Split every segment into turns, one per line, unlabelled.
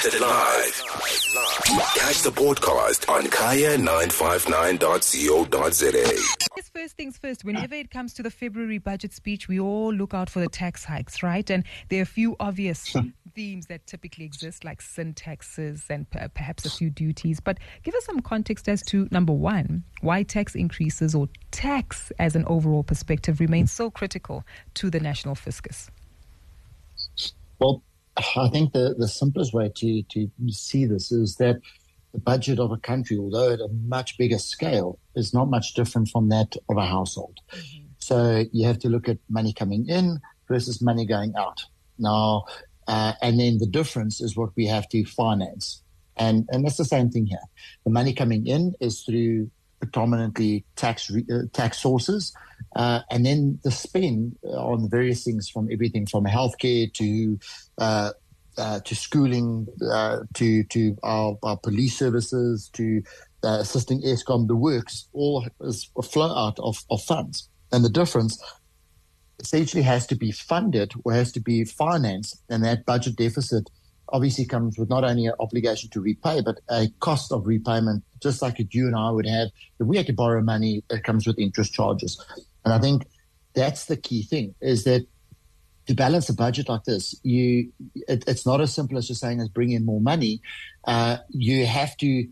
Broadcast live. Catch the podcast on kaya959.co.za.
First things first, whenever it comes to the February budget speech, we all look out for the tax hikes, right? And there are a few obvious themes that typically exist, like sin taxes and perhaps a few duties. But give us some context as to number one, why tax increases or tax as an overall perspective remains so critical to the national fiscus.
Well, I think the, the simplest way to, to see this is that the budget of a country, although at a much bigger scale, is not much different from that of a household. Mm-hmm. So you have to look at money coming in versus money going out. Now, uh, and then the difference is what we have to finance. And, and that's the same thing here. The money coming in is through predominantly tax re, uh, tax sources, uh, and then the spend on various things from everything from healthcare to uh, uh to schooling uh, to to our, our, police services to uh, assisting Eskom, the works all is a flow out of, of funds, and the difference essentially has to be funded or has to be financed, and that budget deficit obviously comes with not only an obligation to repay, but a cost of repayment, just like you and I would have. If we had to borrow money, it comes with interest charges. And I think that's the key thing is that to balance a budget like this, you it, it's not as simple as just saying, let's bring in more money. Uh, you have to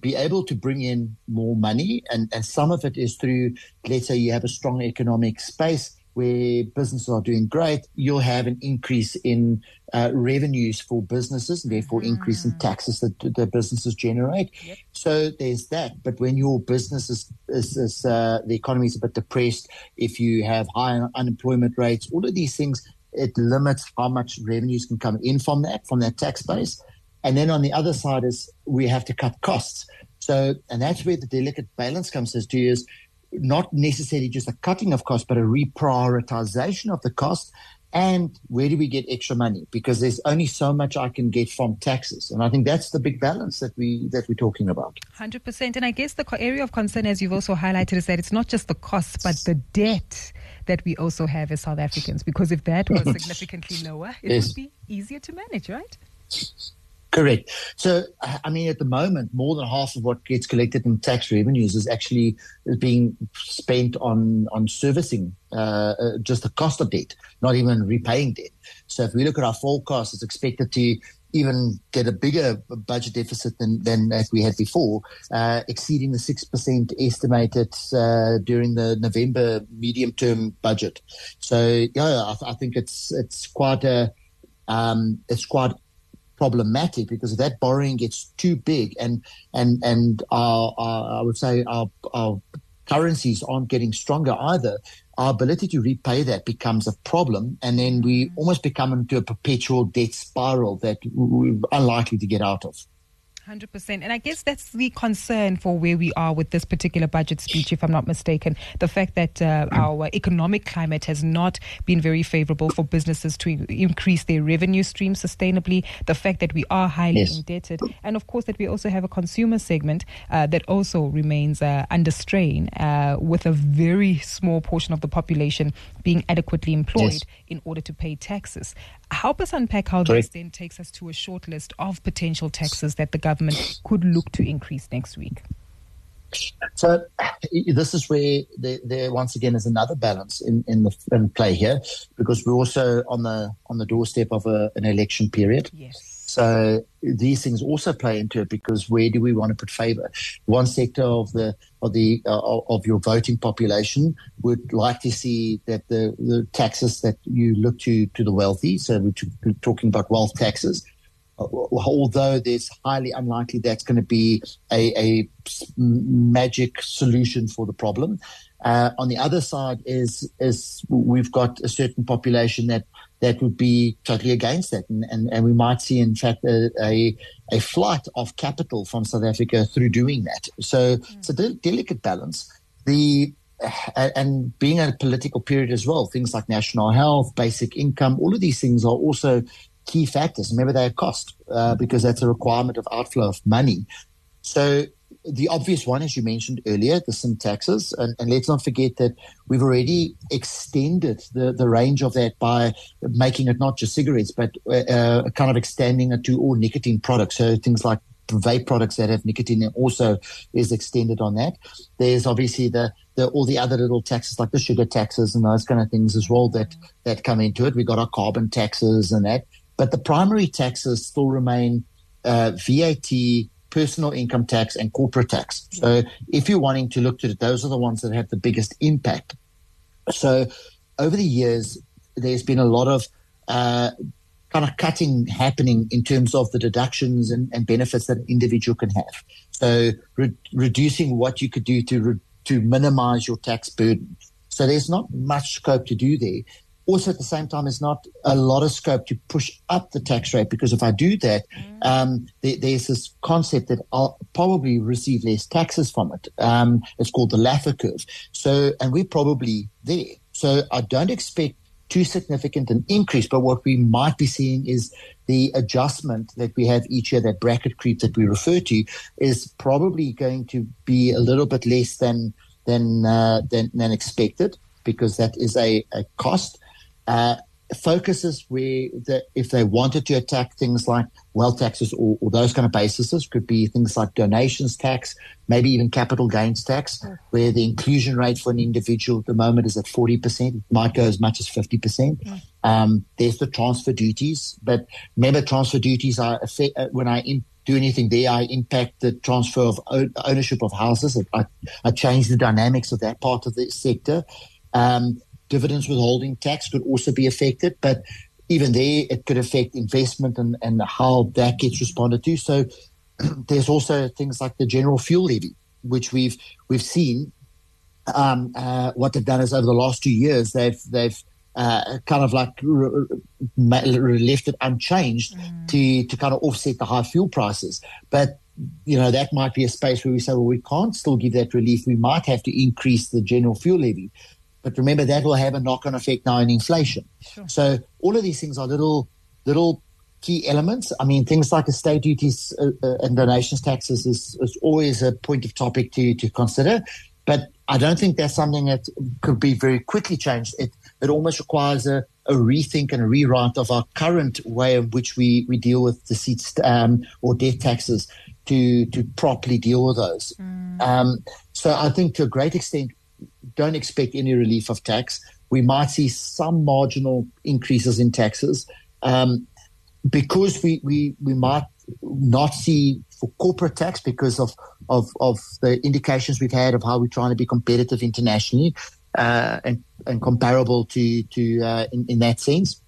be able to bring in more money, and, and some of it is through, let's say, you have a strong economic space where businesses are doing great, you'll have an increase in uh, revenues for businesses, and therefore mm. increase in taxes that the businesses generate. Yep. So there's that. But when your business is, is, is uh, the economy is a bit depressed, if you have high unemployment rates, all of these things, it limits how much revenues can come in from that, from that tax base. And then on the other side is we have to cut costs. So, and that's where the delicate balance comes as to is not necessarily just a cutting of costs, but a reprioritization of the cost. And where do we get extra money? Because there's only so much I can get from taxes, and I think that's the big balance that we that we're talking about.
Hundred percent. And I guess the area of concern, as you've also highlighted, is that it's not just the costs, but the debt that we also have as South Africans. Because if that was significantly lower, it yes. would be easier to manage, right?
Correct. So, I mean, at the moment, more than half of what gets collected in tax revenues is actually being spent on on servicing uh, uh, just the cost of debt, not even repaying debt. So, if we look at our forecast, it's expected to even get a bigger budget deficit than, than that we had before, uh, exceeding the 6% estimated uh, during the November medium term budget. So, yeah, I, I think it's, it's quite a, um, it's quite problematic because if that borrowing gets too big and and and our, our I would say our our currencies aren't getting stronger either, our ability to repay that becomes a problem, and then we mm. almost become into a perpetual debt spiral that we're unlikely to get out of.
100%. And I guess that's the concern for where we are with this particular budget speech, if I'm not mistaken. The fact that uh, our economic climate has not been very favorable for businesses to increase their revenue stream sustainably. The fact that we are highly yes. indebted. And of course, that we also have a consumer segment uh, that also remains uh, under strain uh, with a very small portion of the population being adequately employed yes. in order to pay taxes. Help us unpack how Sorry. this then takes us to a short list of potential taxes that the government could look to increase next week.
So this is where there, there, once again is another balance in, in the in play here, because we're also on the on the doorstep of a, an election period.
Yes.
So these things also play into it because where do we want to put favor? One sector of the of the uh, of your voting population would like to see that the, the taxes that you look to to the wealthy. So we're talking about wealth taxes. Although there's highly unlikely that's going to be a, a magic solution for the problem. Uh, on the other side is is we've got a certain population that that would be totally against that. And, and, and we might see, in fact, a, a, a, flight of capital from South Africa through doing that. So mm. it's a de- delicate balance. The and being a political period as well, things like national health, basic income, all of these things are also key factors. Remember, they are cost uh, because that's a requirement of outflow of money. So the obvious one, as you mentioned earlier, the sin taxes. And, and, let's not forget that we've already extended the, the range of that by making it not just cigarettes, but uh, kind of extending it to all nicotine products. So things like vape products that have nicotine also is extended on that. There's obviously the, the all the other little taxes like the sugar taxes and those kind of things as well that that come into it. We got our carbon taxes and that, but the primary taxes still remain uh, VAT, personal income tax, and corporate tax. So if you're wanting to look at it, those are the ones that have the biggest impact. So over the years, there's been a lot of uh, kind of cutting happening in terms of the deductions and, and benefits that an individual can have. So re- reducing what you could do to re- to minimize your tax burden. So there's not much scope to do there. Also, at the same time, there's not a lot of scope to push up the tax rate because if I do that, mm. um, there, there's this concept that I'll probably receive less taxes from it. Um, it's called the Laffer curve. So, and we're probably there. So I don't expect too significant an increase, but what we might be seeing is the adjustment that we have each year, that bracket creep that we refer to, is probably going to be a little bit less than than uh, than, than expected because that is a, a cost. Uh, focuses where the, if they wanted to attack things like wealth taxes or, or, those kind of bases could be things like donations tax, maybe even capital gains tax, mm. where the inclusion rate for an individual at the moment is at 40%, it might go as much as 50%. Mm. Um, there's the transfer duties, but remember transfer duties are, uh, when I in, do anything there, I impact the transfer of ownership of houses. I, I change the dynamics of that part of the sector. Um, dividends withholding tax could also be affected, but even there, it could affect investment and, and how that gets responded to. So there's also things like the general fuel levy, which we've we've seen. Um, uh, what they've done is over the last two years, they've they've uh, kind of like re- re- left it unchanged mm. to to kind of offset the high fuel prices. But you know that might be a space where we say, well, we can't still give that relief. We might have to increase the general fuel levy. But remember, that will have a knock-on effect now in inflation. Sure. So all of these things are little, little key elements. I mean, things like estate duties uh, uh, and donations taxes is, is always a point of topic to to consider. But I don't think that's something that could be very quickly changed. It it almost requires a, a rethink and a rewrite of our current way in which we, we deal with deceits um, or death taxes to to properly deal with those. Mm. Um, so I think to a great extent don't expect any relief of tax. We might see some marginal increases in taxes um, because we, we, we might not see for corporate tax because of, of, of the indications we've had of how we're trying to be competitive internationally uh, and, and comparable to, to uh, in, in that sense.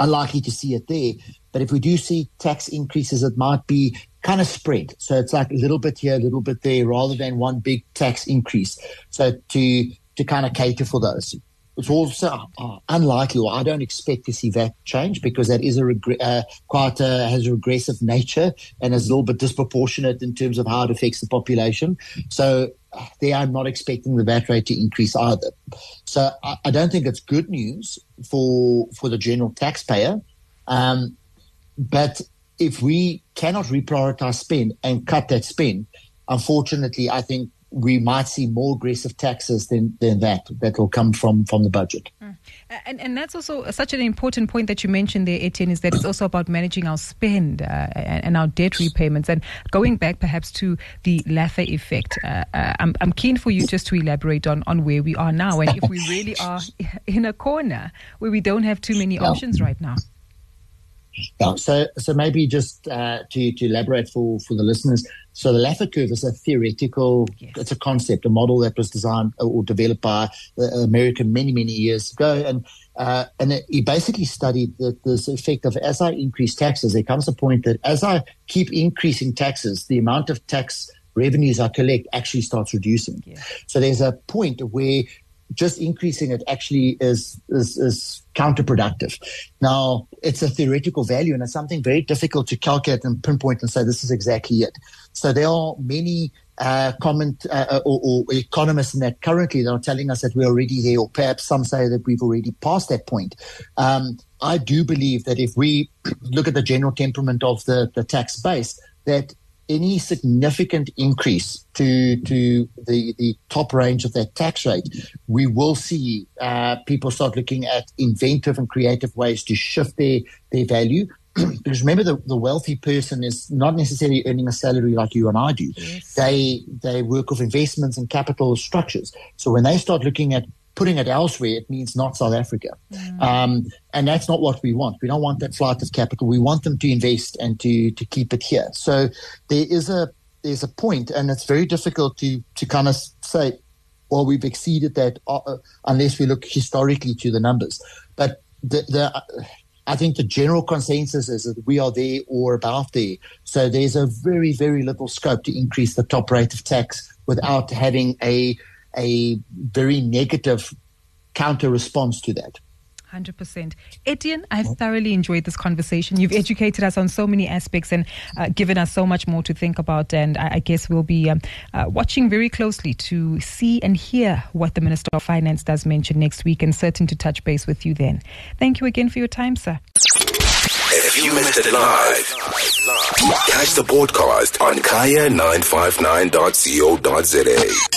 Unlikely to see it there. But if we do see tax increases, it might be kind of spread. So it's like a little bit here, a little bit there, rather than one big tax increase. So to to kind of cater for those. It's also uh, unlikely, or I don't expect to see that change because that is a regre- uh, quite a, has a regressive nature and is a little bit disproportionate in terms of how it affects the population. So uh, there, I'm not expecting the VAT rate to increase either. So I, I don't think it's good news for for the general taxpayer. Um, but if we cannot reprioritize spend and cut that spend, unfortunately, I think we might see more aggressive taxes than, than that that will come from, from the budget. Mm.
And, and that's also such an important point that you mentioned there, Ettiene, is that it's also about managing our spend uh, and, our debt repayments. And going back perhaps to the Laffer effect, uh, uh, I'm, I'm keen for you just to elaborate on, on where we are now and if we really are in a corner where we don't have too many options right now.
Yeah, so so maybe just uh, to to elaborate for for the listeners. So the Laffer curve is a theoretical. Yes. It's a concept, a model that was designed or developed by the American many many years ago, and uh, and it, he basically studied the, this effect of as I increase taxes, there comes a point that as I keep increasing taxes, the amount of tax revenues I collect actually starts reducing. Yeah. So there's a point where just increasing it actually is, is, is counterproductive. Now, it's a theoretical value and it's something very difficult to calculate and pinpoint and say this is exactly it. So there are many uh, comment uh, uh, or, or, economists in that currently that are telling us that we're already there, or perhaps some say that we've already passed that point. Um, I do believe that if we look at the general temperament of the, the tax base, that any significant increase to to the the top range of that tax rate, we will see uh, people start looking at inventive and creative ways to shift their their value. because remember, the, the wealthy person is not necessarily earning a salary like you and I do. Yes. They they work with investments and capital structures. So when they start looking at putting it elsewhere, it means not South Africa. Mm. Um, and that's not what we want. We don't want that flight of capital. We want them to invest and to, to keep it here. So there is a, there's a point and it's very difficult to, to kind of say, well, we've exceeded that uh, uh unless we look historically to the numbers. But the, the, I think the general consensus is that we are there or about there. So there's a very, very little scope to increase the top rate of tax without having a a very negative counter response to that.
100%. Ettiene, I've thoroughly enjoyed this conversation. You've educated us on so many aspects and uh, given us so much more to think about. And I, I guess we'll be um, uh, watching very closely to see and hear what the Minister of Finance does mention next week and certain to touch base with you then. Thank you again for your time, sir.
If you missed it live, catch the podcast on kaya959.co.za.